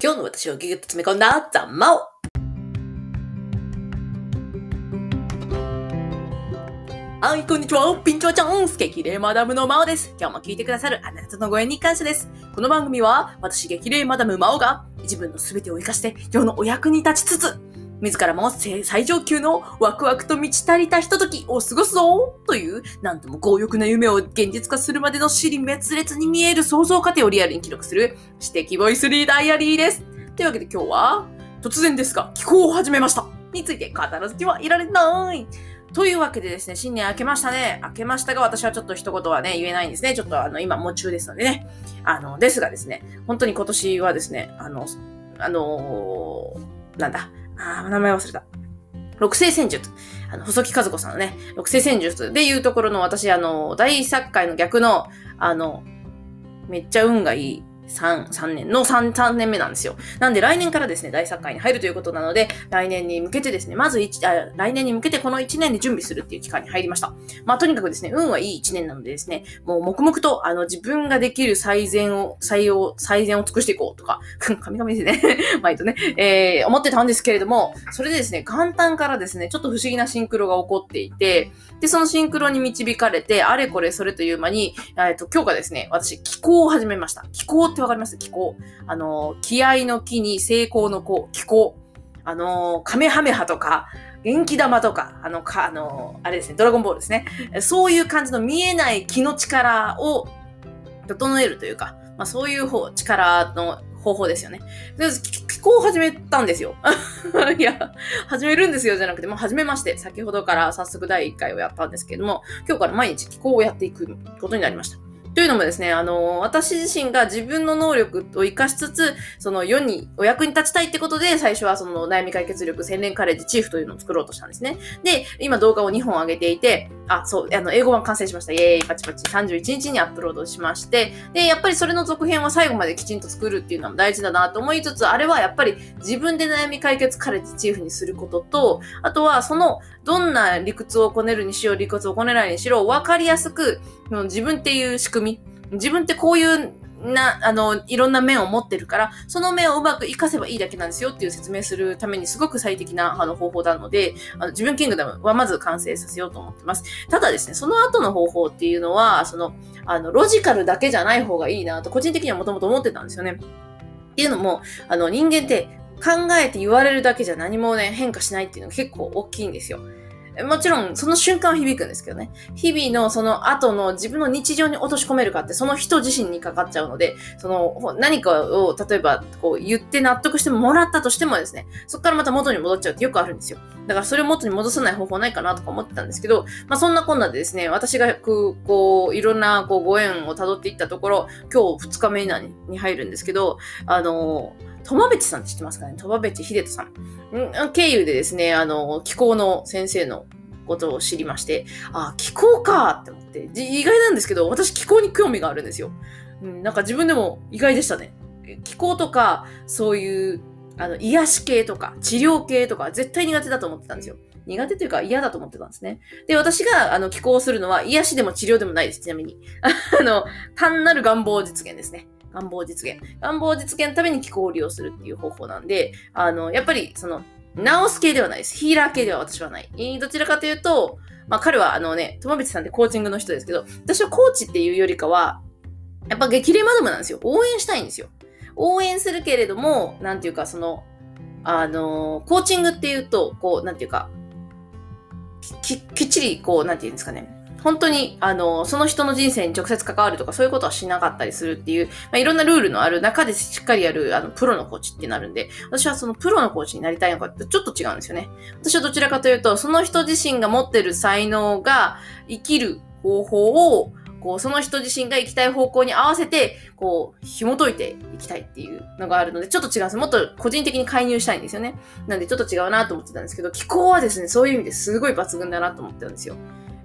今日の私をギュッと詰め込んだザマオはい、こんにちは。ピンチョワちゃん。スケキレイマダムのマオです。今日も聞いてくださるあなたのご縁に感謝です。この番組は、私激励マダムマオが、自分の全てを生かして、世のお役に立ちつつ、自らも最上級のワクワクと満ち足りたひとときを過ごすぞという、なんとも強欲な夢を現実化するまでの尻滅裂に見える想像過程をリアルに記録する、指摘ボイスリーダイアリーです。というわけで今日は、突然ですが、気候を始めましたについて語らずにはいられないというわけでですね、新年明けましたね。明けましたが、私はちょっと一言はね、言えないんですね。ちょっとあの、今、夢中ですのでね。あの、ですがですね、本当に今年はですね、あの、あのー、なんだ、ああ、名前忘れた。六星戦術。あの、細木和子さんのね、六星戦術でいうところの私、あの、大作界の逆の、あの、めっちゃ運がいい3、3年の3、3年目なんですよ。なんで来年からですね、大作会に入るということなので、来年に向けてですね、まず1、あ来年に向けてこの1年で準備するっていう期間に入りました。まあ、とにかくですね、運はいい1年なのでですね、もう黙々と、あの、自分ができる最善を、最用、最善を尽くしていこうとか、神々ですね、毎度ね、えー、思ってたんですけれども、それでですね、元旦からですね、ちょっと不思議なシンクロが起こっていて、で、そのシンクロに導かれて、あれこれそれという間に、えっと、今日がですね、私、気候を始めました。気候ってわかります？気候。あの、気合の木に成功の子、気候。あの、カメハメハとか、元気玉とか、あの、か、あの、あれですね、ドラゴンボールですね。そういう感じの見えない気の力を整えるというか、まあそういう方、力の方法ですよね。で、気候を始めたんですよ。いや、始めるんですよじゃなくて、もう始めまして、先ほどから早速第1回をやったんですけども、今日から毎日気候をやっていくことになりました。というのもですね、あの、私自身が自分の能力を活かしつつ、その世にお役に立ちたいってことで、最初はその悩み解決力洗練カレッジチーフというのを作ろうとしたんですね。で、今動画を2本上げていて、あ、そう、あの、英語版完成しました。イェーイ、パチパチ。31日にアップロードしまして、で、やっぱりそれの続編は最後まできちんと作るっていうのも大事だなと思いつつ、あれはやっぱり自分で悩み解決カレッジチーフにすることと、あとはその、どんな理屈をこねるにしろ、理屈をこねないにしろ、わかりやすく、自分っていう仕組み、自分ってこういうな、あの、いろんな面を持ってるから、その面をうまく活かせばいいだけなんですよっていう説明するためにすごく最適なあの方法なので、あの自分キングダムはまず完成させようと思ってます。ただですね、その後の方法っていうのは、その、あの、ロジカルだけじゃない方がいいなと、個人的にはもともと思ってたんですよね。っていうのも、あの、人間って考えて言われるだけじゃ何もね、変化しないっていうのが結構大きいんですよ。もちろん、その瞬間は響くんですけどね。日々のその後の自分の日常に落とし込めるかって、その人自身にかかっちゃうので、その何かを例えばこう言って納得してもらったとしてもですね、そこからまた元に戻っちゃうってよくあるんですよ。だからそれを元に戻さない方法ないかなとか思ってたんですけど、まあそんなこんなでですね、私がこう、いろんなこうご縁を辿っていったところ、今日2日目以内に入るんですけど、あのートマベチさんって知ってますかね？トマベチ秀人さん。ん経由でですね、あの、気候の先生のことを知りまして、あ、気候かって思って、意外なんですけど、私気候に興味があるんですよ。うん、なんか自分でも意外でしたね。気候とか、そういう、あの、癒し系とか、治療系とか、絶対苦手だと思ってたんですよ。苦手というか嫌だと思ってたんですね。で、私が、あの、寄稿するのは、癒しでも治療でもないです、ちなみに。あの、単なる願望実現ですね。願望実現。願望実現のために気候を利用するっていう方法なんで、あの、やっぱり、その、直す系ではないです。ヒーラー系では私はない。どちらかというと、まあ彼はあのね、友別さんってコーチングの人ですけど、私はコーチっていうよりかは、やっぱ激励マダムなんですよ。応援したいんですよ。応援するけれども、なんていうか、その、あのコーチングっていうと、こう、なんていうか、き、きっちり、こう、なんていうんですかね。本当に、あの、その人の人生に直接関わるとかそういうことはしなかったりするっていう、まあ、いろんなルールのある中でしっかりやる、あの、プロのコーチってなるんで、私はそのプロのコーチになりたいのかってちょっと違うんですよね。私はどちらかというと、その人自身が持ってる才能が生きる方法を、こう、その人自身が行きたい方向に合わせて、こう、紐解いていきたいっていうのがあるので、ちょっと違うんです。もっと個人的に介入したいんですよね。なんでちょっと違うなと思ってたんですけど、気候はですね、そういう意味ですごい抜群だなと思ってたんですよ。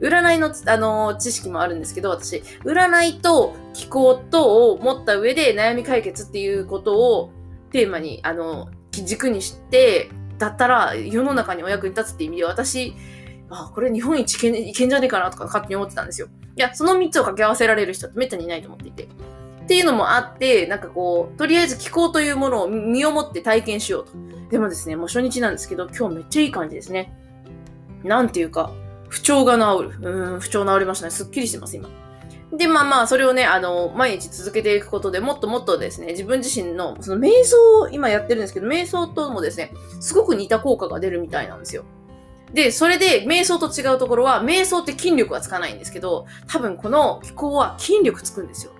占いの、あの、知識もあるんですけど、私、占いと気候とを持った上で悩み解決っていうことをテーマに、あの、軸にして、だったら世の中にお役に立つって意味で私、あ、これ日本一いけいけんじゃねえかなとか勝手に思ってたんですよ。いや、その3つを掛け合わせられる人ってめったにいないと思っていて。っていうのもあって、なんかこう、とりあえず気候というものを身をもって体験しようと。でもですね、もう初日なんですけど、今日めっちゃいい感じですね。なんていうか、不調が治る。うん、不調治りましたね。すっきりしてます、今。で、まあまあ、それをね、あの、毎日続けていくことでもっともっとですね、自分自身の、その瞑想を今やってるんですけど、瞑想ともですね、すごく似た効果が出るみたいなんですよ。で、それで、瞑想と違うところは、瞑想って筋力はつかないんですけど、多分この気候は筋力つくんですよ。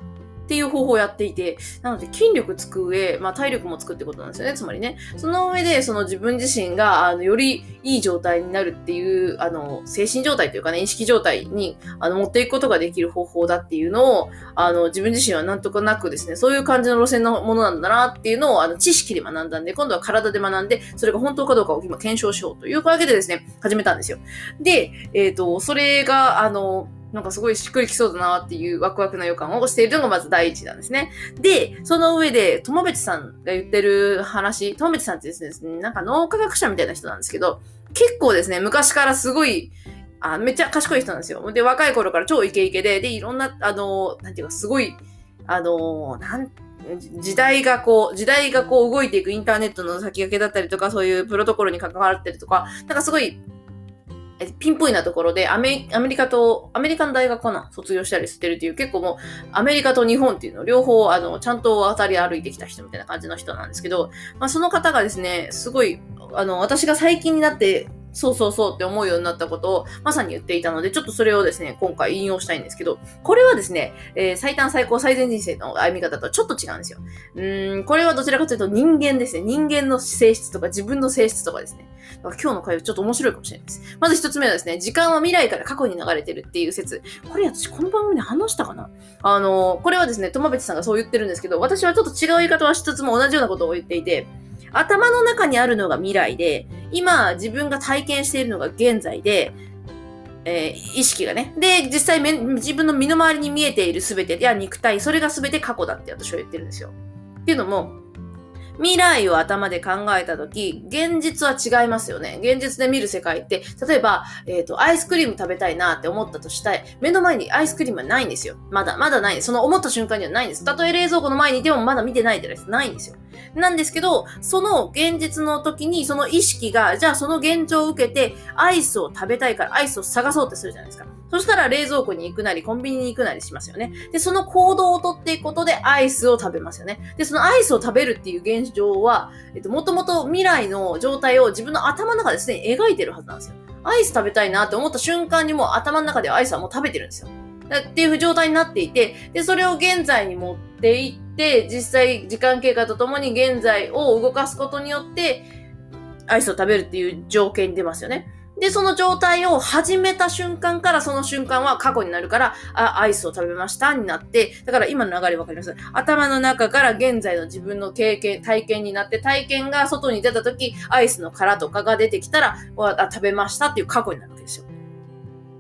っていう方法をやっていて、なので筋力つく上、まあ体力もつくってことなんですよね、つまりね。その上で、その自分自身が、あの、よりいい状態になるっていう、あの、精神状態というかね、意識状態に、あの、持っていくことができる方法だっていうのを、あの、自分自身はなんとかなくですね、そういう感じの路線のものなんだなっていうのを、あの、知識で学んだんで、今度は体で学んで、それが本当かどうかを今検証しようというわけでですね、始めたんですよ。で、えっ、と、それが、あの、なんかすごいしっくりきそうだなっていうワクワクな予感をしているのがまず第一なんですね。で、その上で、友別さんが言ってる話、友別さんってですね、なんか脳科学者みたいな人なんですけど、結構ですね、昔からすごい、あめっちゃ賢い人なんですよ。で、若い頃から超イケイケで、で、いろんな、あの、なんていうか、すごい、あの、なん、時代がこう、時代がこう動いていくインターネットの先駆けだったりとか、そういうプロトコルに関わってるとか、なんかすごい、ピンポイントなところでアメ、リカと、アメリカの大学かな卒業したりしてるっていう、結構もう、アメリカと日本っていうの両方、あの、ちゃんと渡り歩いてきた人みたいな感じの人なんですけど、まあ、その方がですね、すごい、あの、私が最近になって、そうそうそうって思うようになったことをまさに言っていたので、ちょっとそれをですね、今回引用したいんですけど、これはですね、えー最短最高最善人生の歩み方とはちょっと違うんですよ。うーん、これはどちらかというと人間ですね。人間の性質とか自分の性質とかですね。だから今日の会話ちょっと面白いかもしれないです。まず一つ目はですね、時間は未来から過去に流れてるっていう説。これ私この番組で話したかな？あの、これはですね、友別さんがそう言ってるんですけど、私はちょっと違う言い方はしつつも同じようなことを言っていて、頭の中にあるのが未来で、今自分が体験しているのが現在で、えー意識がね。で、実際自分の身の回りに見えている全てや肉体、それが全て過去だって私は言ってるんですよ。っていうのも、未来を頭で考えたとき、現実は違いますよね。現実で見る世界って、例えば、えっ、と、アイスクリーム食べたいなって思ったとしたい。目の前にアイスクリームはないんですよ。まだ、まだない。その思った瞬間にはないんです。たとえ冷蔵庫の前にいてもまだ見てないじゃないです。ないんですよ。なんですけど、その現実の時に、その意識が、じゃあその現状を受けて、アイスを食べたいからアイスを探そうってするじゃないですか。そしたら冷蔵庫に行くなり、コンビニに行くなりしますよね。で、その行動をとっていくことでアイスを食べますよね。で、そのアイスを食べるっていう現状は、えっと、もともと未来の状態を自分の頭の中ですでに描いてるはずなんですよ。アイス食べたいなって思った瞬間にもう頭の中でアイスはもう食べてるんですよ。っていう状態になっていて、で、それを現在に持っていって、で実際時間経過とともに現在を動かすことによって、アイスを食べるっていう条件に出ますよね。で、その状態を始めた瞬間からその瞬間は過去になるから、あ、アイスを食べましたになって、だから今の流れわかります？頭の中から現在の自分の経験、体験になって、体験が外に出た時、アイスの殻とかが出てきたら、あ、食べましたっていう過去になるわけですよ。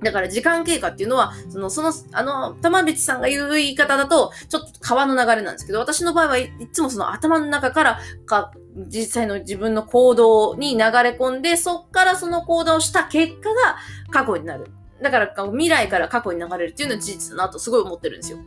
だから時間経過っていうのは、その、その、あの、玉淵さんが言う言い方だと、ちょっと川の流れなんですけど、私の場合はいつもその頭の中からか、実際の自分の行動に流れ込んで、そっからその行動をした結果が過去になる。だから未来から過去に流れるっていうのは事実だなとすごい思ってるんですよ。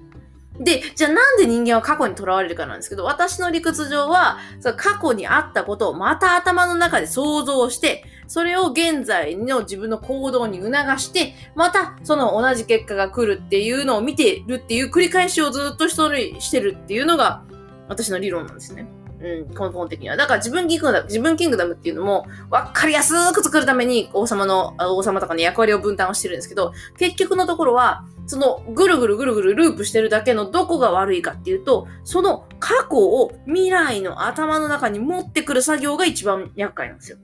で、じゃあなんで人間は過去にとらわれるかなんですけど、私の理屈上は、その過去にあったことをまた頭の中で想像して、それを現在の自分の行動に促して、またその同じ結果が来るっていうのを見てるっていう繰り返しをずっと一人してるっていうのが私の理論なんですね。うん、根本的には。だから自分キングダム、自分キングダムっていうのも、わかりやすく作るために王様の、王様とかの役割を分担をしてるんですけど、結局のところは、そのぐるぐるぐるぐるループしてるだけのどこが悪いかっていうと、その過去を未来の頭の中に持ってくる作業が一番厄介なんですよ。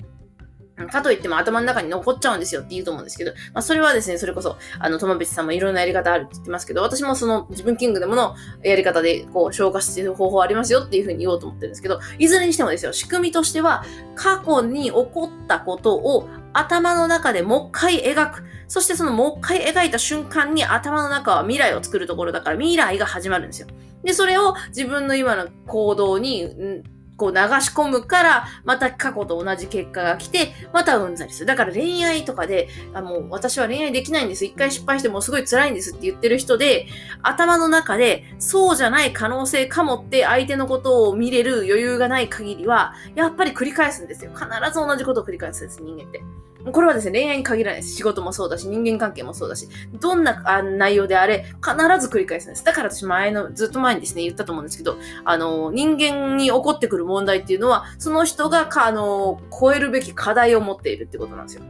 かといっても頭の中に残っちゃうんですよって言うと思うんですけど、まあそれはですね、それこそ、あの、友別さんもいろんなやり方あるって言ってますけど、私もその自分キングでものやり方でこう消化している方法ありますよっていうふうに言おうと思ってるんですけど、いずれにしてもですよ、仕組みとしては、過去に起こったことを頭の中でもう一回描く。そしてそのもう一回描いた瞬間に頭の中は未来を作るところだから未来が始まるんですよ。で、それを自分の今の行動に、こう流し込むから、また過去と同じ結果が来て、またうんざりする。だから恋愛とかで、あもう私は恋愛できないんです。一回失敗してもすごい辛いんですって言ってる人で、頭の中でそうじゃない可能性かもって相手のことを見れる余裕がない限りは、やっぱり繰り返すんですよ。必ず同じことを繰り返すんです、人間って。これはですね、恋愛に限らないです。仕事もそうだし、人間関係もそうだし、どんな内容であれ、必ず繰り返すんです。だから私前の、ずっと前にですね、言ったと思うんですけど、あの、人間に起こってくる問題っていうのは、その人が、あの、超えるべき課題を持っているってことなんですよ。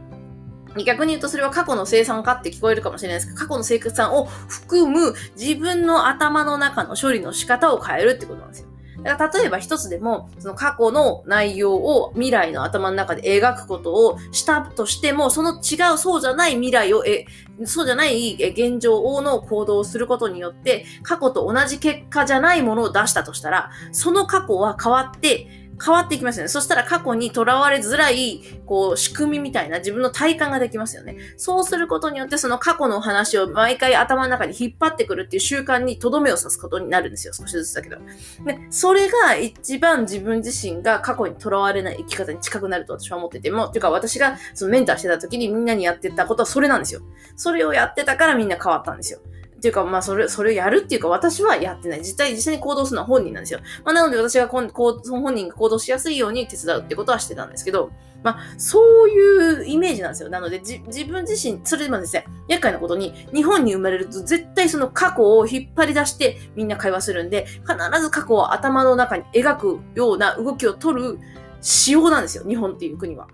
逆に言うとそれは過去の生産かって聞こえるかもしれないですけど、過去の生産を含む自分の頭の中の処理の仕方を変えるってことなんですよ。だから例えば一つでも、その過去の内容を未来の頭の中で描くことをしたとしても、その違う、そうじゃない未来を、え、そうじゃない現状の行動をすることによって、過去と同じ結果じゃないものを出したとしたら、その過去は変わって、変わっていきますよね。そしたら過去にとらわれづらい、こう、仕組みみたいな自分の体感ができますよね。そうすることによって、その過去のお話を毎回頭の中に引っ張ってくるっていう習慣にとどめを刺すことになるんですよ。少しずつだけど。で、それが一番自分自身が過去にとらわれない生き方に近くなると私は思ってても、っていうか私がそのメンターしてた時にみんなにやってたことはそれなんですよ。それをやってたからみんな変わったんですよ。っていうか、まあ、それ、それをやるっていうか、私はやってない。実際、実際に行動するのは本人なんですよ。まあ、なので私がこんこう、その本人が行動しやすいように手伝うってことはしてたんですけど、まあ、そういうイメージなんですよ。なので、じ、自分自身、それでもですね、厄介なことに、日本に生まれると絶対その過去を引っ張り出してみんな会話するんで、必ず過去を頭の中に描くような動きを取る仕様なんですよ。日本っていう国は。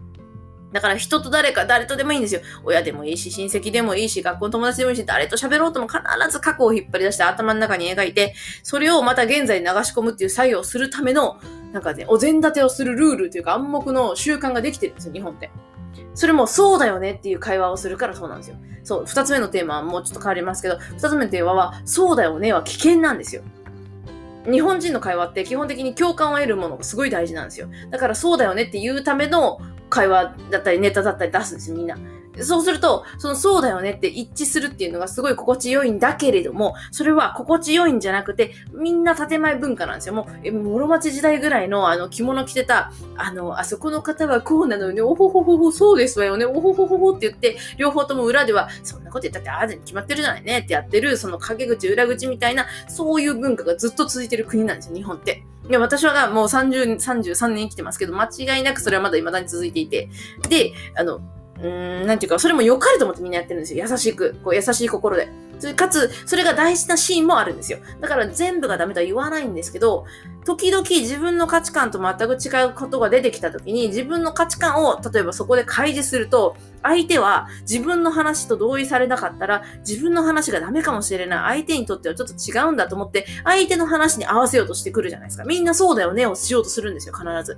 だから人と誰か、誰とでもいいんですよ。親でもいいし、親戚でもいいし、学校の友達でもいいし、誰と喋ろうとも必ず過去を引っ張り出して頭の中に描いて、それをまた現在に流し込むっていう作業をするための、なんかね、お膳立てをするルールというか暗黙の習慣ができてるんですよ、日本って。それもそうだよねっていう会話をするからそうなんですよ。そう、二つ目のテーマはもうちょっと変わりますけど、二つ目のテーマは、そうだよねは危険なんですよ。日本人の会話って基本的に共感を得るものがすごい大事なんですよ。だからそうだよねっていうための会話だったりネタだったり出すんですよ、みんな。そうすると、そのそうだよねって一致するっていうのがすごい心地よいんだけれども、それは心地よいんじゃなくて、みんな建前文化なんですよ。もう、え室町時代ぐらいのあの着物着てた、あの、あそこの方はこうなのよね、おほほほほ、そうですわよね、おほほほほって言って、両方とも裏では、そんなこと言ったってああでに決まってるじゃないねってやってる、その陰口、裏口みたいな、そういう文化がずっと続いてる国なんですよ、日本って。いや、私はもう30、33年生きてますけど、間違いなくそれはまだ未だに続いていて。で、あの、うーん、なんていうか、それも良かれと思ってみんなやってるんですよ。優しく。こう、優しい心で。それかつ、それが大事なシーンもあるんですよ。だから全部がダメとは言わないんですけど、時々自分の価値観と全く違うことが出てきた時に、自分の価値観を、例えばそこで開示すると、相手は自分の話と同意されなかったら、自分の話がダメかもしれない。相手にとってはちょっと違うんだと思って、相手の話に合わせようとしてくるじゃないですか。みんなそうだよねをしようとするんですよ、必ず。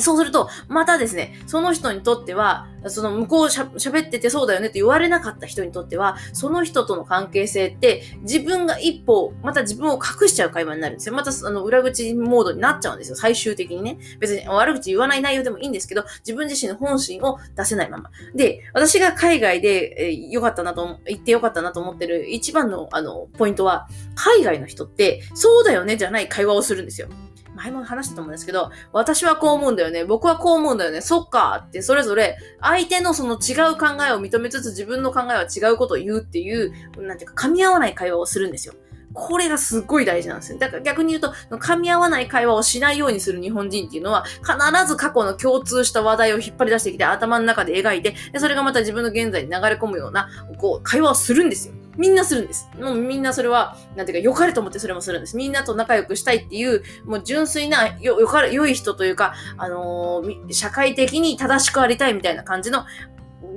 そうすると、またですね、その人にとっては、その向こう喋っててそうだよねって言われなかった人にとっては、その人との関係性って、自分が一歩、また自分を隠しちゃう会話になるんですよ。また、あの、裏口モードになっちゃうんですよ。最終的にね。別に悪口言わない内容でもいいんですけど、自分自身の本心を出せないまま。で、私が海外で、えー良かったなと、言って良かったなと思ってる一番の、あの、ポイントは、海外の人って、そうだよねじゃない会話をするんですよ。前も話したと思うんですけど、私はこう思うんだよね。僕はこう思うんだよね。そっかって、それぞれ相手のその違う考えを認めつつ自分の考えは違うことを言うっていう、なんていうか噛み合わない会話をするんですよ。これがすっごい大事なんですよ。だから逆に言うと、噛み合わない会話をしないようにする日本人っていうのは、必ず過去の共通した話題を引っ張り出してきて頭の中で描いて、でそれがまた自分の現在に流れ込むような、こう、会話をするんですよ。みんなするんです。もうみんなそれは、なんていうか、良かれと思ってそれもするんです。みんなと仲良くしたいっていう、もう純粋な、よ、よかれ、良い人というか、あのー社会的に正しくありたいみたいな感じの、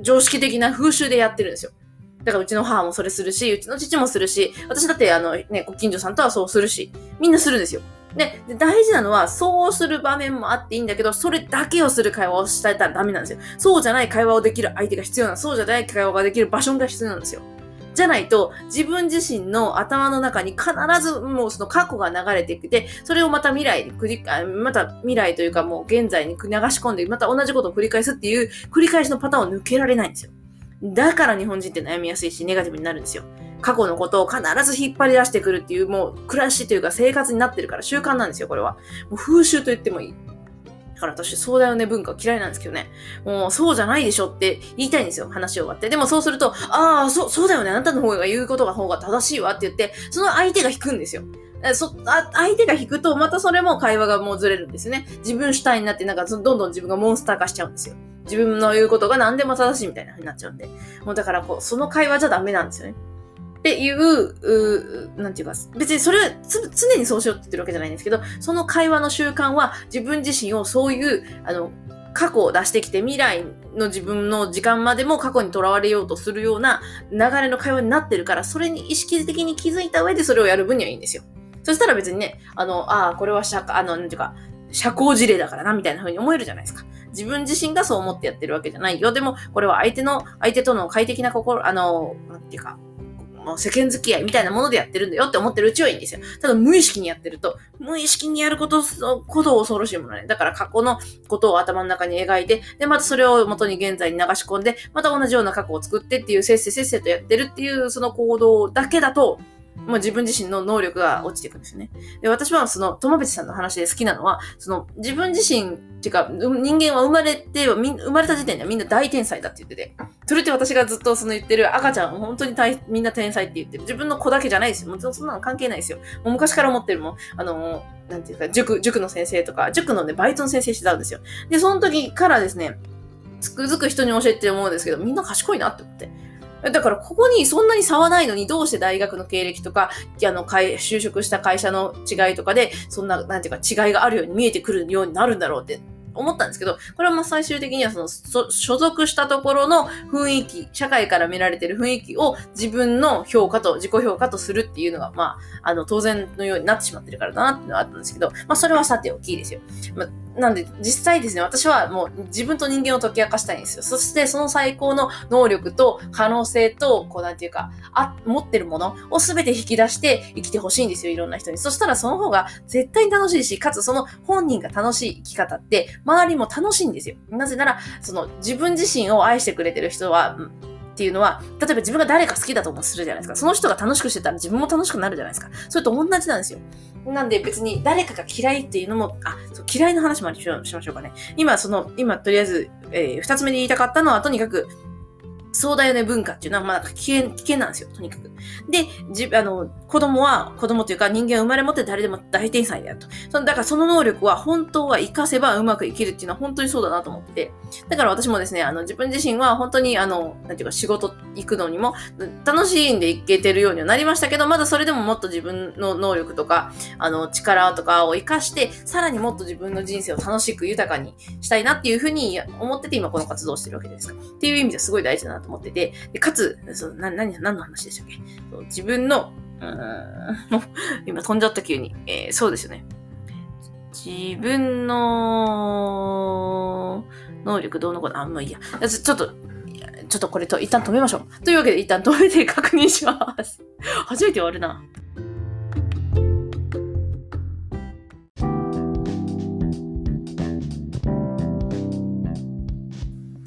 常識的な風習でやってるんですよ。だからうちの母もそれするし、うちの父もするし、私だってあのね、ご近所さんとはそうするし、みんなするんですよ。で、で大事なのは、そうする場面もあっていいんだけど、それだけをする会話をしたらダメなんですよ。そうじゃない会話をできる相手が必要な、そうじゃない会話ができる場所が必要なんですよ。じゃないと、自分自身の頭の中に必ずもうその過去が流れてきて、それをまた未来に繰り、あまた未来というかもう現在に流し込んで、また同じことを繰り返すっていう繰り返しのパターンを抜けられないんですよ。だから日本人って悩みやすいし、ネガティブになるんですよ。過去のことを必ず引っ張り出してくるっていう、もう暮らしというか生活になってるから習慣なんですよ、これは。もう風習と言ってもいい。だから私、そうだよね文化嫌いなんですけどね。もう、そうじゃないでしょって言いたいんですよ。話を終わって。でもそうすると、ああ、そう、そうだよね。あなたの方が言うことが方が正しいわって言って、その相手が引くんですよ。そあ相手が引くと、またそれも会話がもうずれるんですよね。自分主体になって、なんかどんどん自分がモンスター化しちゃうんですよ。自分の言うことが何でも正しいみたいな風になっちゃうんで。もうだからこう、その会話じゃダメなんですよね。っていう、うなんていうか、別にそれは常にそうしようって言ってるわけじゃないんですけど、その会話の習慣は自分自身をそういう、あの、過去を出してきて未来の自分の時間までも過去にとらわれようとするような流れの会話になってるから、それに意識的に気づいた上でそれをやる分にはいいんですよ。そしたら別にね、あの、ああ、これは社、あの、なんていうか、社交辞令だからな、みたいな風に思えるじゃないですか。自分自身がそう思ってやってるわけじゃないよ。でも、これは相手の、相手との快適な心、あの、なんていうか、世間付き合いみたいなものでやってるんだよって思ってるうちはいいんですよ。ただ無意識にやってると、無意識にやること、ことを恐ろしいものね。だから過去のことを頭の中に描いて、で、またそれを元に現在に流し込んで、また同じような過去を作ってっていう、せっせせっせとやってるっていうその行動だけだと、もう自分自身の能力が落ちていくんですよね。で、私はその、友別さんの話で好きなのは、その、自分自身、っていうか、人間は生まれて、生まれた時点ではみんな大天才だって言ってて、それって私がずっとその言ってる赤ちゃん、本当に大みんな天才って言ってる。自分の子だけじゃないですよ。もちろんそんなの関係ないですよ。もう昔から思ってるもん。あの、なんていうか、塾、塾の先生とか、塾のね、バイトの先生してたんですよ。で、その時からですね、つくづく人に教えて思うんですけど、みんな賢いなって思って。だからここにそんなに差はないのにどうして大学の経歴とか、あの、就職した会社の違いとかで、そんな、なんていうか違いがあるように見えてくるようになるんだろうって思ったんですけど、これはまあ最終的にはその、所属したところの雰囲気、社会から見られてる雰囲気を自分の評価と自己評価とするっていうのが、まあ、あの、当然のようになってしまってるからだなっていうのはあったんですけど、まあそれはさておきですよ。まあなんで、実際ですね、私はもう自分と人間を解き明かしたいんですよ。そしてその最高の能力と可能性と、こうなんていうか、あ、持ってるものを全て引き出して生きてほしいんですよ、いろんな人に。そしたらその方が絶対に楽しいし、かつその本人が楽しい生き方って、周りも楽しいんですよ。なぜなら、その自分自身を愛してくれてる人は、っていうのは、例えば自分が誰か好きだと思うするじゃないですか。その人が楽しくしてたら自分も楽しくなるじゃないですか。それと同じなんですよ。なんで別に誰かが嫌いっていうのも、あ、そう嫌いの話もしましょうかね。今、その、今とりあえず、えー、二つ目に言いたかったのは、とにかく、そうだよね文化っていうのは、まあ、危険、危険なんですよ、とにかく。で、じ、あの、子供は、子供というか人間生まれ持って誰でも大天才であると。そのだからその能力は本当は活かせばうまく生きるっていうのは本当にそうだなと思って。だから私もですね、あの、自分自身は本当に、あの、なんていうか仕事行くのにも楽しいんでいけてるようにはなりましたけど、まだそれでももっと自分の能力とか、あの、力とかを活かして、さらにもっと自分の人生を楽しく豊かにしたいなっていうふうに思ってて今この活動をしてるわけですから。っていう意味ではすごい大事だなと思ってて、でかつ、そな、何、何の話でしたっけ？自分の、うん、今飛んじゃった急に。えー、そうですよね。自分の能力どうのこうの、あ、もういいや。ちょっと、ちょっとこれと一旦止めましょう。というわけで一旦止めて確認します。初めて終わるな。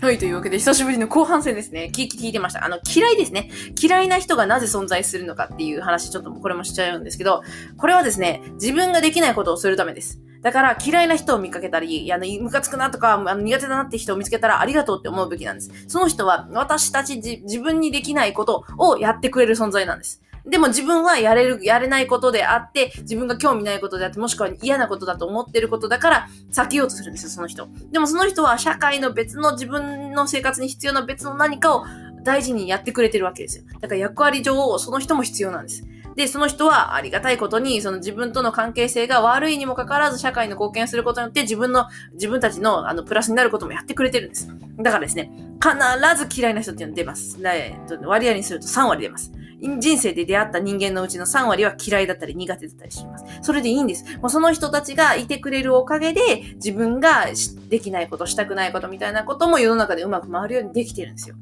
はい、というわけで、久しぶりの後半戦ですね。聞いてました。あの、嫌いですね。嫌いな人がなぜ存在するのかっていう話、ちょっとこれもしちゃうんですけど、これはですね、自分ができないことをするためです。だから嫌いな人を見かけたり、いや、ムカつくなとか、あの苦手だなって人を見つけたらありがとうって思うべきなんです。その人は私たち自分にできないことをやってくれる存在なんです。でも自分はやれる、やれないことであって、自分が興味ないことであって、もしくは嫌なことだと思ってることだから、避けようとするんですよ、その人。でもその人は社会の別の自分の生活に必要な別の何かを大事にやってくれてるわけですよ。だから役割上、その人も必要なんです。で、その人はありがたいことに、その自分との関係性が悪いにもかかわらず社会の貢献することによって自分の、自分たちのあのプラスになることもやってくれてるんです。だからですね、必ず嫌いな人っていうの出ます。割合にすると3割出ます。人生で出会った人間のうちの3割は嫌いだったり苦手だったりします。それでいいんです。もうその人たちがいてくれるおかげで、自分ができないこと、したくないことみたいなことも世の中でうまく回るようにできてるんですよ。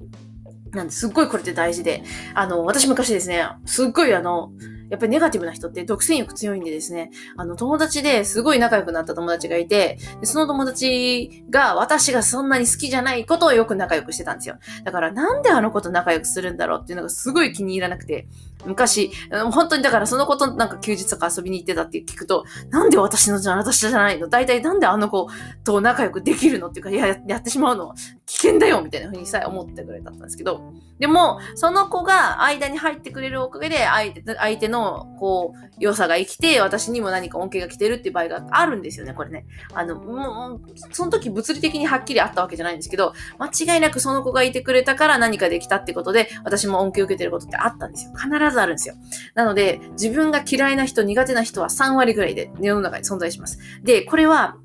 なんで、すっごいこれって大事で、あの、私昔ですね、すっごいあの、やっぱりネガティブな人って独占欲強いんでですね、あの、友達ですごい仲良くなった友達がいて、その友達が私がそんなに好きじゃないことをよく仲良くしてたんですよ。だからなんであの子と仲良くするんだろうっていうのがすごい気に入らなくて、昔、本当にだからその子となんか休日とか遊びに行ってたって聞くと、なんで私のじゃ私じゃないの？大体なんであの子と仲良くできるの？っていうか、や、やってしまうの？危険だよみたいな風にさえ思ってくれたんですけど、でも、その子が間に入ってくれるおかげで、相手相手の、こう、良さが生きて、私にも何か恩恵が来てるっていう場合があるんですよね、これね。あの、もう、その時物理的にはっきりあったわけじゃないんですけど、間違いなくその子がいてくれたから何かできたってことで、私も恩恵を受けてることってあったんですよ。必ずあるんですよ。なので、自分が嫌いな人、苦手な人は3割ぐらいで世の中に存在します。で、これは、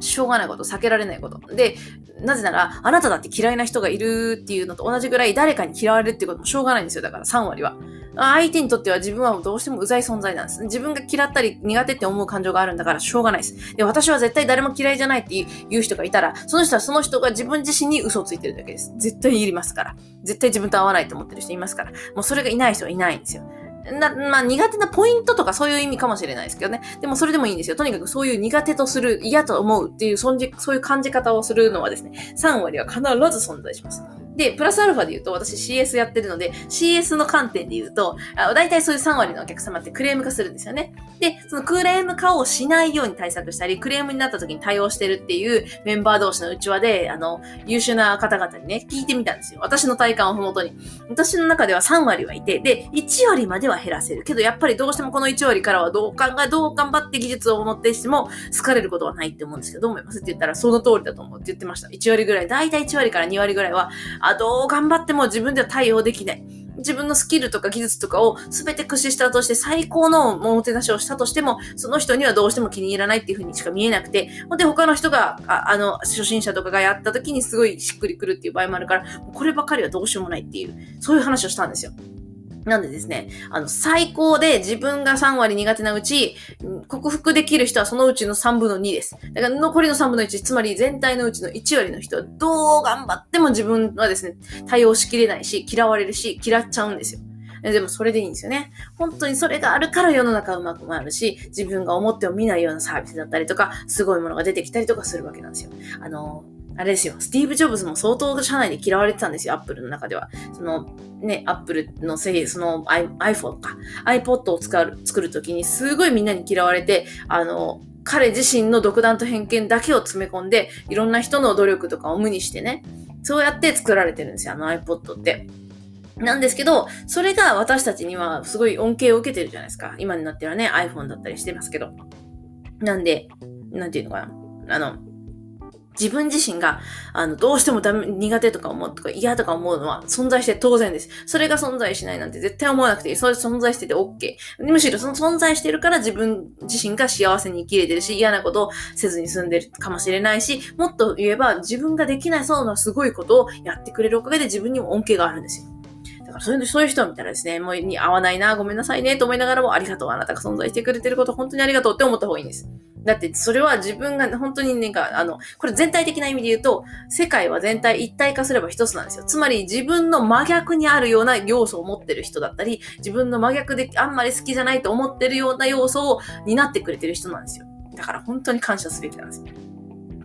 しょうがないこと、避けられないこと。で、なぜなら、あなただって嫌いな人がいるっていうのと同じぐらい誰かに嫌われるっていうこともしょうがないんですよ。だから3割は。相手にとっては自分はどうしてもうざい存在なんです。自分が嫌ったり苦手って思う感情があるんだからしょうがないです。で、私は絶対誰も嫌いじゃないっていう人がいたら、その人はその人が自分自身に嘘をついてるだけです。絶対いりますから。絶対自分と合わないと思ってる人いますから。もうそれがいない人はいないんですよ。な、まあ、苦手なポイントとかそういう意味かもしれないですけどね。でもそれでもいいんですよ。とにかくそういう苦手とする、嫌と思うっていう、そういう感じ方をするのはですね、3割は必ず存在します。で、プラスアルファで言うと、私 CS やってるので、CS の観点で言うと、あ大体そういう3割のお客様ってクレーム化するんですよね。で、そのクレーム化をしないように対策したり、クレームになった時に対応してるっていうメンバー同士の内輪で、あの、優秀な方々にね、聞いてみたんですよ。私の体感をもとに。私の中では3割はいて、で、1割までは減らせる。けど、やっぱりどうしてもこの1割からはどう考え、どう頑張って技術を持ってしても、好かれることはないって思うんですけど、どう思います？って言ったら、その通りだと思うって言ってました。1割ぐらい、だいたい1割から2割ぐらいは、あ、どう頑張っても自分では対応できない。自分のスキルとか技術とかを全て駆使したとして最高のおもてなしをしたとしても、その人にはどうしても気に入らないっていう風にしか見えなくて、ほんで他の人が、ああの、初心者とかがやった時にすごいしっくりくるっていう場合もあるから、こればかりはどうしようもないっていう、そういう話をしたんですよ。なんでですね、あの、最高で自分が3割苦手なうち、克服できる人はそのうちの3分の2です。だから残りの3分の1、つまり全体のうちの1割の人はどう頑張っても自分はですね、対応しきれないし、嫌われるし、嫌っちゃうんですよ。でもそれでいいんですよね。本当にそれがあるから世の中うまく回るし、自分が思っても見ないようなサービスだったりとか、すごいものが出てきたりとかするわけなんですよ。あの、あれですよ、スティーブ・ジョブズも相当社内で嫌われてたんですよ、アップルの中では。その、ね、アップルの製その iPhone か、iPod を使う、作るときにすごいみんなに嫌われて、あの、彼自身の独断と偏見だけを詰め込んで、いろんな人の努力とかを無にしてね、そうやって作られてるんですよ、あの iPod って。なんですけど、それが私たちにはすごい恩恵を受けてるじゃないですか。今になってはね、iPhone だったりしてますけど。なんで、なんていうのかな。あの、自分自身が、あの、どうしてもダメ、苦手とか思うとか嫌とか思うのは存在して当然です。それが存在しないなんて絶対思わなくていい。それ存在してて OK。むしろその存在してるから自分自身が幸せに生きれてるし、嫌なことをせずに済んでるかもしれないし、もっと言えば自分ができないそうなすごいことをやってくれるおかげで自分にも恩恵があるんですよ。だからそういうそういう人を見たらですね、もうに合わないな、ごめんなさいね、と思いながらも、ありがとう、あなたが存在してくれてること、本当にありがとうって思った方がいいんです。だって、それは自分が本当になんか、あの、これ全体的な意味で言うと、世界は全体一体化すれば一つなんですよ。つまり、自分の真逆にあるような要素を持ってる人だったり、自分の真逆であんまり好きじゃないと思ってるような要素を担ってくれてる人なんですよ。だから本当に感謝すべきなんですよ。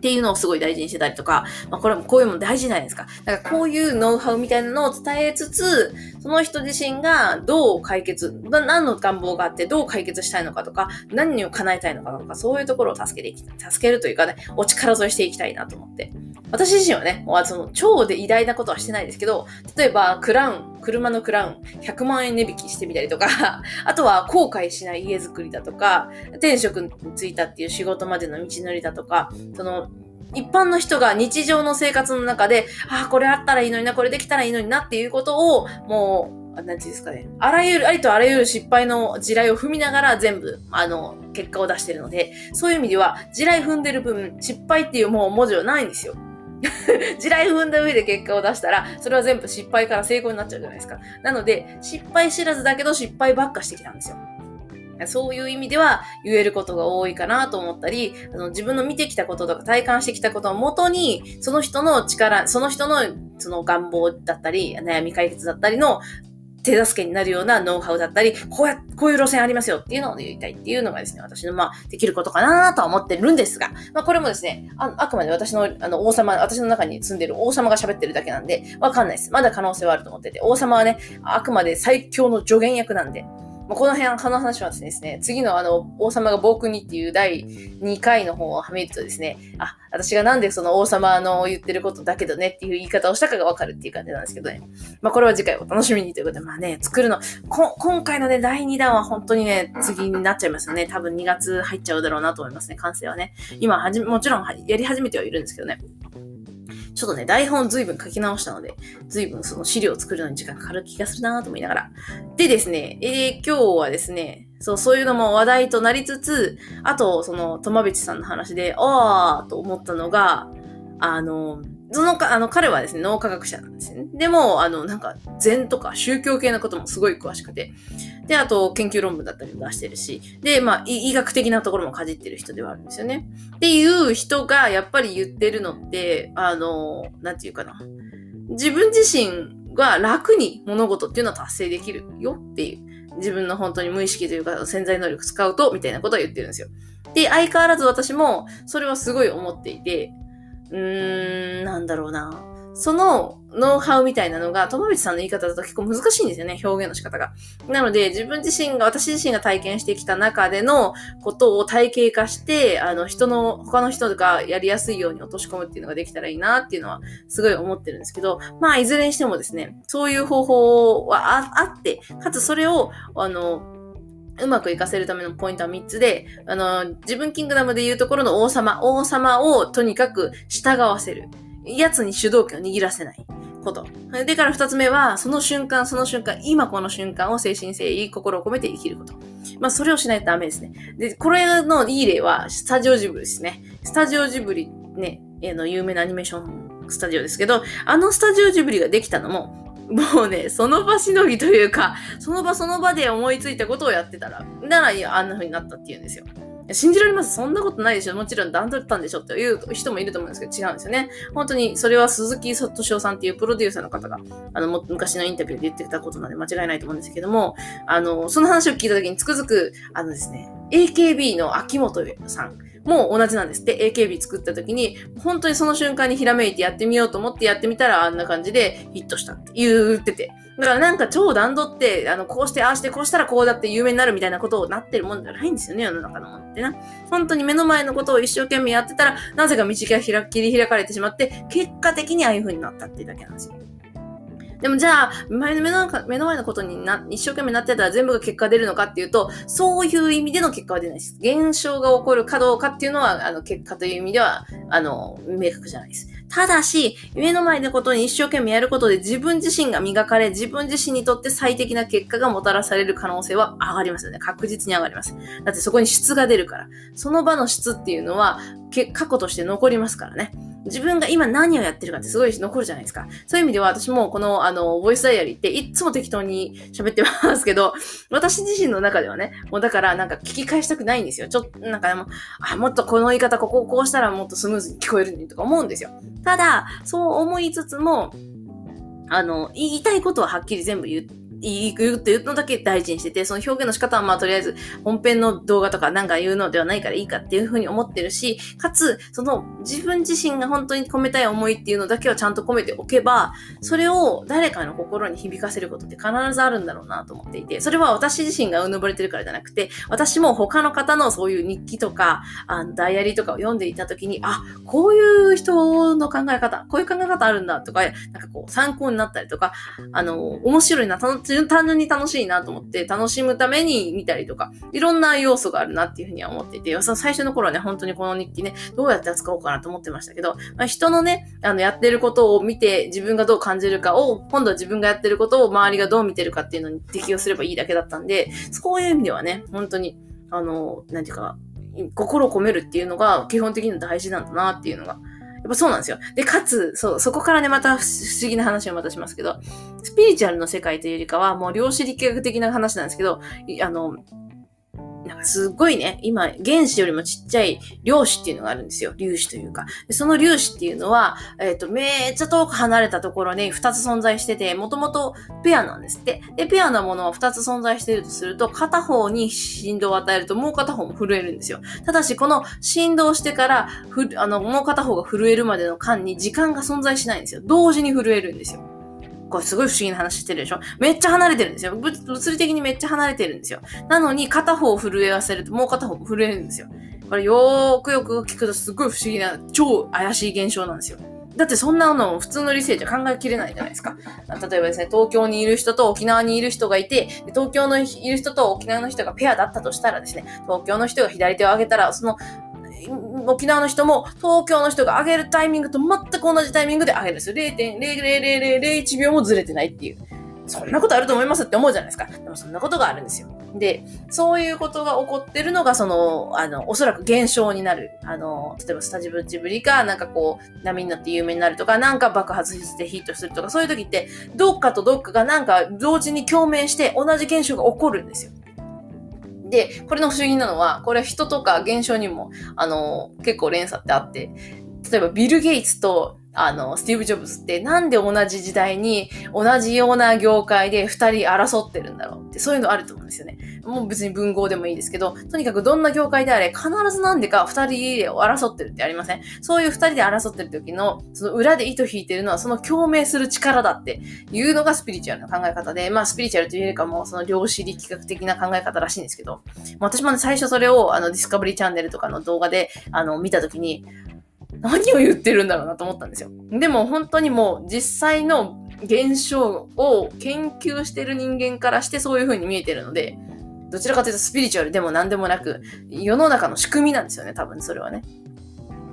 っていうのをすごい大事にしてたりとか、まあ、これもこういうのも大事じゃないですか。だからこういうノウハウみたいなのを伝えつつ、その人自身がどう解決、何の願望があってどう解決したいのかとか、何を叶えたいのかとか、そういうところを助けていき。助けるというかね、お力添えしていきたいなと思って。私自身はね、その超で偉大なことはしてないですけど、例えばクラウン、車のクラウン100万円値引きしてみたりとか、あとは後悔しない家づくりだとか、転職に就いたっていう仕事までの道のりだとか、その一般の人が日常の生活の中で、ああ、これあったらいいのにな、これできたらいいのになっていうことを、もう、なんていうんですかね。あらゆる、ありとあらゆる失敗の地雷を踏みながら全部、あの、結果を出してるので、そういう意味では、地雷踏んでる分、失敗っていうもう文字はないんですよ。地雷踏んだ上で結果を出したら、それは全部失敗から成功になっちゃうじゃないですか。なので、失敗知らずだけど失敗ばっかしてきたんですよ。そういう意味では言えることが多いかなと思ったり、あの自分の見てきたこととか体感してきたことをもとに、その人の力、その人のその願望だったり、悩み解決だったりの手助けになるようなノウハウだったり、こうや、こういう路線ありますよっていうのを言いたいっていうのがですね、私のまあ、できることかなとは思ってるんですが、まあこれもですね、ああくまで私のあの王様、私の中に住んでる王様が喋ってるだけなんで、わかんないです。まだ可能性はあると思ってて、王様はね、あくまで最強の助言役なんで、まあ、この辺、この話はですね、次のあの、王様が暴君にっていう第2回の方をはめるとですね、あ、私がなんでその王様の言ってることだけどねっていう言い方をしたかがわかるっていう感じなんですけどね。まあこれは次回お楽しみにということで、まあね、作るの、今回のね、第2弾は本当にね、次になっちゃいますよね。多分2月入っちゃうだろうなと思いますね、完成はね。今はじ、もちろんやり始めてはいるんですけどね。ちょっとね、台本随分書き直したので、随分その資料を作るのに時間かかる気がするなと思いながら。でですね、えー、今日はですね、そう、そういうのも話題となりつつ、あと、その、友淵さんの話で、あーと思ったのが、あの、そのか、あの、彼はですね、脳科学者なんですよね。でも、あの、なんか、禅とか宗教系のこともすごい詳しくて。で、あと、研究論文だったりも出してるし。で、まあ、医学的なところもかじってる人ではあるんですよね。っていう人が、やっぱり言ってるのって、あの、なんていうかな。自分自身が楽に物事っていうのは達成できるよっていう。自分の本当に無意識というか潜在能力使うと、みたいなことを言ってるんですよ。で、相変わらず私もそれはすごい思っていて、うーん、なんだろうな。そのノウハウみたいなのが、友道さんの言い方だと結構難しいんですよね、表現の仕方が。なので、自分自身が、私自身が体験してきた中でのことを体系化して、あの、人の、他の人がやりやすいように落とし込むっていうのができたらいいなっていうのは、すごい思ってるんですけど、まあ、いずれにしてもですね、そういう方法はあって、かつそれを、あの、うまくいかせるためのポイントは3つで、あの、自分キングダムで言うところの王様、王様をとにかく従わせる。奴に主導権を握らせないこと。でから2つ目は、その瞬間、その瞬間、今この瞬間を精神誠意、心を込めて生きること。まあ、それをしないとダメですね。で、これのいい例は、スタジオジブリですね。スタジオジブリ、ね、えの、有名なアニメーションスタジオですけど、あのスタジオジブリができたのも、もうね、その場しのぎというか、その場その場で思いついたことをやってたら、ならあんな風になったっていうんですよ。信じられますそんなことないでしょもちろん段取ったんでしょっていう人もいると思うんですけど違うんですよね。本当にそれは鈴木敏夫さんっていうプロデューサーの方が、あの、昔のインタビューで言ってたことなんで間違いないと思うんですけども、あの、その話を聞いた時につくづく、あのですね、AKB の秋元さんも同じなんですって。AKB 作った時に、本当にその瞬間にひらめいてやってみようと思ってやってみたらあんな感じでヒットしたって言ってて。だからなんか超段取って、あの、こうしてああしてこうしたらこうだって有名になるみたいなことをなってるもんじゃないんですよね、世の中のものってな。本当に目の前のことを一生懸命やってたら、なぜか道が切り開かれてしまって、結果的にああいう風になったっていうだけなんですよ。でもじゃあ、前の目の目の前のことにな、一生懸命なってたら全部が結果出るのかっていうと、そういう意味での結果は出ないです。現象が起こるかどうかっていうのは、あの、結果という意味では、あの、明確じゃないです。ただし、目の前のことに一生懸命やることで自分自身が磨かれ、自分自身にとって最適な結果がもたらされる可能性は上がりますよね。確実に上がります。だってそこに質が出るから。その場の質っていうのは、過去として残りますからね。自分が今何をやってるかってすごい残るじゃないですか。そういう意味では私もこのあの、ボイスダイアリーっていつも適当に喋ってますけど、私自身の中ではね、もうだからなんか聞き返したくないんですよ。ちょっと、なんかでも、あ、もっとこの言い方ここをこうしたらもっとスムーズに聞こえるのにとか思うんですよ。ただ、そう思いつつも、あの、言いたいことははっきり全部言って、いくっていうのだけ大事にしてて、その表現の仕方はまあとりあえず本編の動画とかなんか言うのではないからいいかっていうふうに思ってるし、かつ、その自分自身が本当に込めたい思いっていうのだけはちゃんと込めておけば、それを誰かの心に響かせることって必ずあるんだろうなと思っていて、それは私自身がうぬぼれてるからじゃなくて、私も他の方のそういう日記とか、あのダイアリーとかを読んでいた時に、あ、こういう人の考え方、こういう考え方あるんだとか、なんかこう参考になったりとか、あの、面白いな、単純に楽しいなと思って、楽しむために見たりとか、いろんな要素があるなっていうふうには思っていて、その最初の頃はね、本当にこの日記ね、どうやって扱おうかなと思ってましたけど、まあ、人のね、あの、やってることを見て、自分がどう感じるかを、今度は自分がやってることを周りがどう見てるかっていうのに適用すればいいだけだったんで、そういう意味ではね、本当に、あの、なんていうか、心を込めるっていうのが基本的に大事なんだなっていうのがやっぱそうなんですよ。で、かつ、そう、そこからね、また不思議な話をまたしますけど、スピリチュアルの世界というよりかは、もう量子力学的な話なんですけど、あの、なんかすっごいね、今、原子よりもちっちゃい量子っていうのがあるんですよ。粒子というか。その粒子っていうのは、えっ、と、めっちゃ遠く離れたところに2つ存在してて、もともとペアなんですって。で、ペアなものは2つ存在しているとすると、片方に振動を与えるともう片方も震えるんですよ。ただし、この振動してから、ふあの、もう片方が震えるまでの間に時間が存在しないんですよ。同時に震えるんですよ。これすごい不思議な話してるでしょ？めっちゃ離れてるんですよ。物理的にめっちゃ離れてるんですよ。なのに片方を震えわせるともう片方震えるんですよ。これよーくよく聞くとすごい不思議な超怪しい現象なんですよ。だってそんなの普通の理性じゃ考えきれないじゃないですか。例えばですね、東京にいる人と沖縄にいる人がいて、東京のいる人と沖縄の人がペアだったとしたらですね、東京の人が左手を上げたら、その沖縄の人も東京の人が上げるタイミングと全く同じタイミングで上げるんですよ。0.00001秒もずれてないっていう。そんなことあると思いますって思うじゃないですか。でもそんなことがあるんですよ。で、そういうことが起こってるのが、その、あの、おそらく現象になる。あの、例えばスタジブジブリか、なんかこう、波になって有名になるとか、なんか爆発してヒットするとか、そういう時って、どっかとどっかがなんか同時に共鳴して同じ現象が起こるんですよ。で、これの不思議なのは、これは人とか現象にも、あの、結構連鎖ってあって、例えばビル・ゲイツとあの、スティーブ・ジョブズってなんで同じ時代に同じような業界で二人争ってるんだろうってそういうのあると思うんですよね。もう別に文豪でもいいですけど、とにかくどんな業界であれ必ずなんでか二人で争ってるってありません？そういう二人で争ってる時のその裏で糸引いてるのはその共鳴する力だっていうのがスピリチュアルな考え方で、まあスピリチュアルというよりかもその量子力学的な考え方らしいんですけど、私もね最初それをあのディスカバリーチャンネルとかの動画であの見た時に、何を言ってるんだろうなと思ったんですよ。でも本当にもう実際の現象を研究してる人間からしてそういう風に見えてるので、どちらかというとスピリチュアルでも何でもなく、世の中の仕組みなんですよね、多分それはね。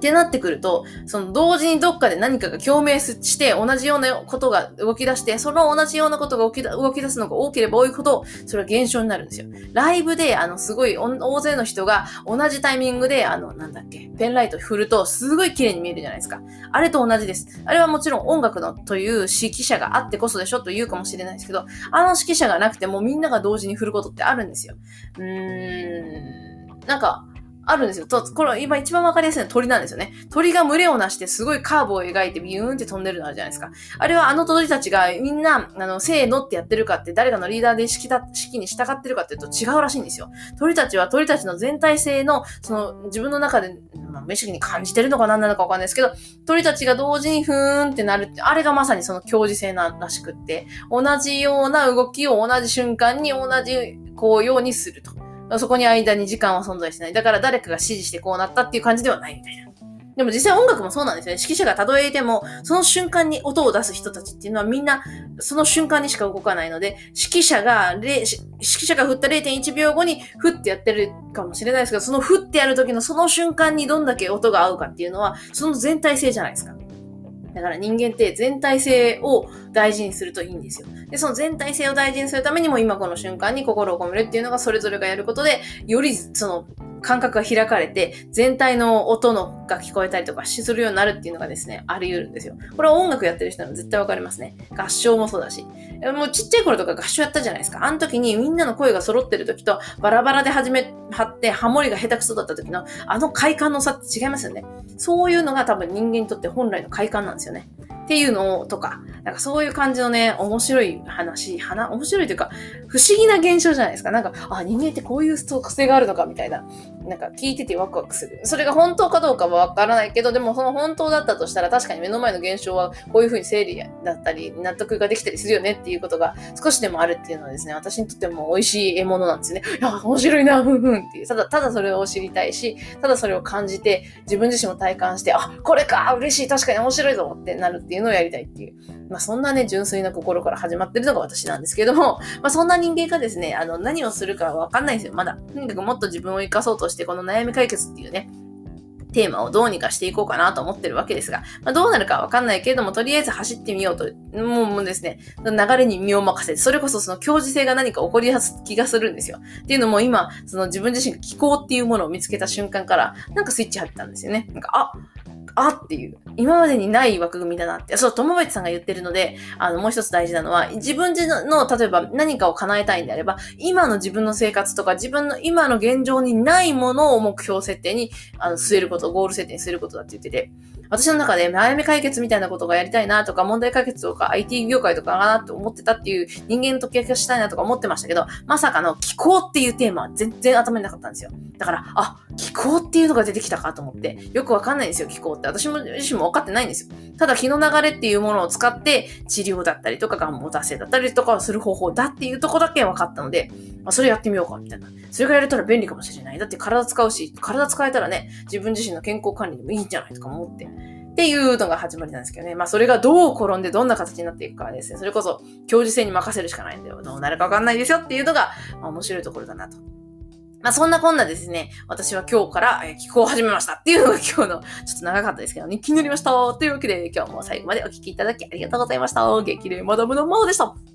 ってなってくると、その同時にどっかで何かが共鳴して同じようなことが動き出して、その同じようなことが動き出すのが多ければ多いほど、それは現象になるんですよ。ライブで、あの、すごい大勢の人が同じタイミングで、あの、なんだっけ、ペンライト振ると、すごい綺麗に見えるじゃないですか。あれと同じです。あれはもちろん音楽のという指揮者があってこそでしょと言うかもしれないですけど、あの指揮者がなくてもみんなが同時に振ることってあるんですよ。うーん、なんか、あるんですよ。と、これ今一番わかりやすいのは鳥なんですよね。鳥が群れをなしてすごいカーブを描いてビューンって飛んでるのあるじゃないですか。あれはあの鳥たちがみんな、あの、せーのってやってるかって誰かのリーダーで指揮だ、指揮に従ってるかっていうと違うらしいんですよ。鳥たちは鳥たちの全体性の、その自分の中で、まあ、無意識に感じてるのか何なのかわかんないですけど、鳥たちが同時にふーんってなるって、あれがまさにその共時性ならしくって、同じような動きを同じ瞬間に同じこうようにすると。そこに間に時間は存在しない。だから誰かが指示してこうなったっていう感じではないみたいな。でも実際音楽もそうなんですよね。指揮者が例えても、その瞬間に音を出す人たちっていうのはみんなその瞬間にしか動かないので、指揮者が、指揮者が振った0.1秒後にふってやってるかもしれないですけど、そのふってやる時のその瞬間にどんだけ音が合うかっていうのは、その全体性じゃないですか。だから人間って全体性を大事にするといいんですよ。で、その全体性を大事にするためにも今この瞬間に心を込めるっていうのがそれぞれがやることで、よりその感覚が開かれて、全体の音のが聞こえたりとかするようになるっていうのがですね、あり得るんですよ。これは音楽やってる人なら絶対わかりますね。合唱もそうだし。もうちっちゃい頃とか合唱やったじゃないですか。あの時にみんなの声が揃ってる時と、バラバラで始め、張って、ハモリが下手くそだった時の、あの快感の差って違いますよね。そういうのが多分人間にとって本来の快感なんですよね。っていうのとか、なんかそういう感じのね、面白い話、花、面白いというか、不思議な現象じゃないですか。なんか、あ、人間ってこういう特性があるのかみたいな。なんか聞いててワクワクする。それが本当かどうかはわからないけど、でもその本当だったとしたら確かに目の前の現象はこういうふうに整理だったり、納得ができたりするよねっていうことが少しでもあるっていうのはですね、私にとっても美味しい獲物なんですね。いや、面白いな、ふんふんっていう。ただ、ただそれを知りたいし、ただそれを感じて、自分自身も体感して、あ、これか、嬉しい、確かに面白いぞってなるっていうのをやりたいっていう。まあそんなね、純粋な心から始まってるのが私なんですけども、まあそんな人間がですね、あの、何をするかわかんないんですよ、まだ。とにかくもっと自分を生かそうとして、この悩み解決っていうね、テーマをどうにかしていこうかなと思ってるわけですが、まあ、どうなるかわかんないけれども、とりあえず走ってみようと、もうもうですね、流れに身を任せて、それこそその強磁性が何か起こりやす気がするんですよ。っていうのも今、その自分自身が気候っていうものを見つけた瞬間から、なんかスイッチ入ったんですよね。なんか、あ、あっていう、今までにない枠組みだなって。そう、友達さんが言ってるので、あの、もう一つ大事なのは、自分自の、例えば何かを叶えたいんであれば、今の自分の生活とか、自分の今の現状にないものを目標設定に、あの、据えること、ゴール設定にすることだって言ってて、私の中で悩み解決みたいなことがやりたいなとか、問題解決とか IT 業界とかかなって思ってたっていう人間の解き明かしたいなとか思ってましたけど、まさかの気候っていうテーマは全然頭になかったんですよ。だから、あ、気候っていうのが出てきたかと思って、よくわかんないんですよ、気候って。私も自身も分かってないんですよ。ただ、気の流れっていうものを使って、治療だったりとか、願望達成だったりとかをする方法だっていうとこだけ分かったので、まあ、それやってみようか、みたいな。それがやれたら便利かもしれない。だって体使うし、体使えたらね、自分自身の健康管理でもいいんじゃないとか思って。っていうのが始まりなんですけどね。まあそれがどう転んでどんな形になっていくかはですね、それこそ教授性に任せるしかないんだよ。どうなるかわかんないですよっていうのが、まあ、面白いところだなと。まあそんなこんなですね、私は今日から、気候、を始めましたっていうのが今日のちょっと長かったですけどね、気になりました。というわけで今日も最後までお聴きいただきありがとうございました。激励マダムのマオでした。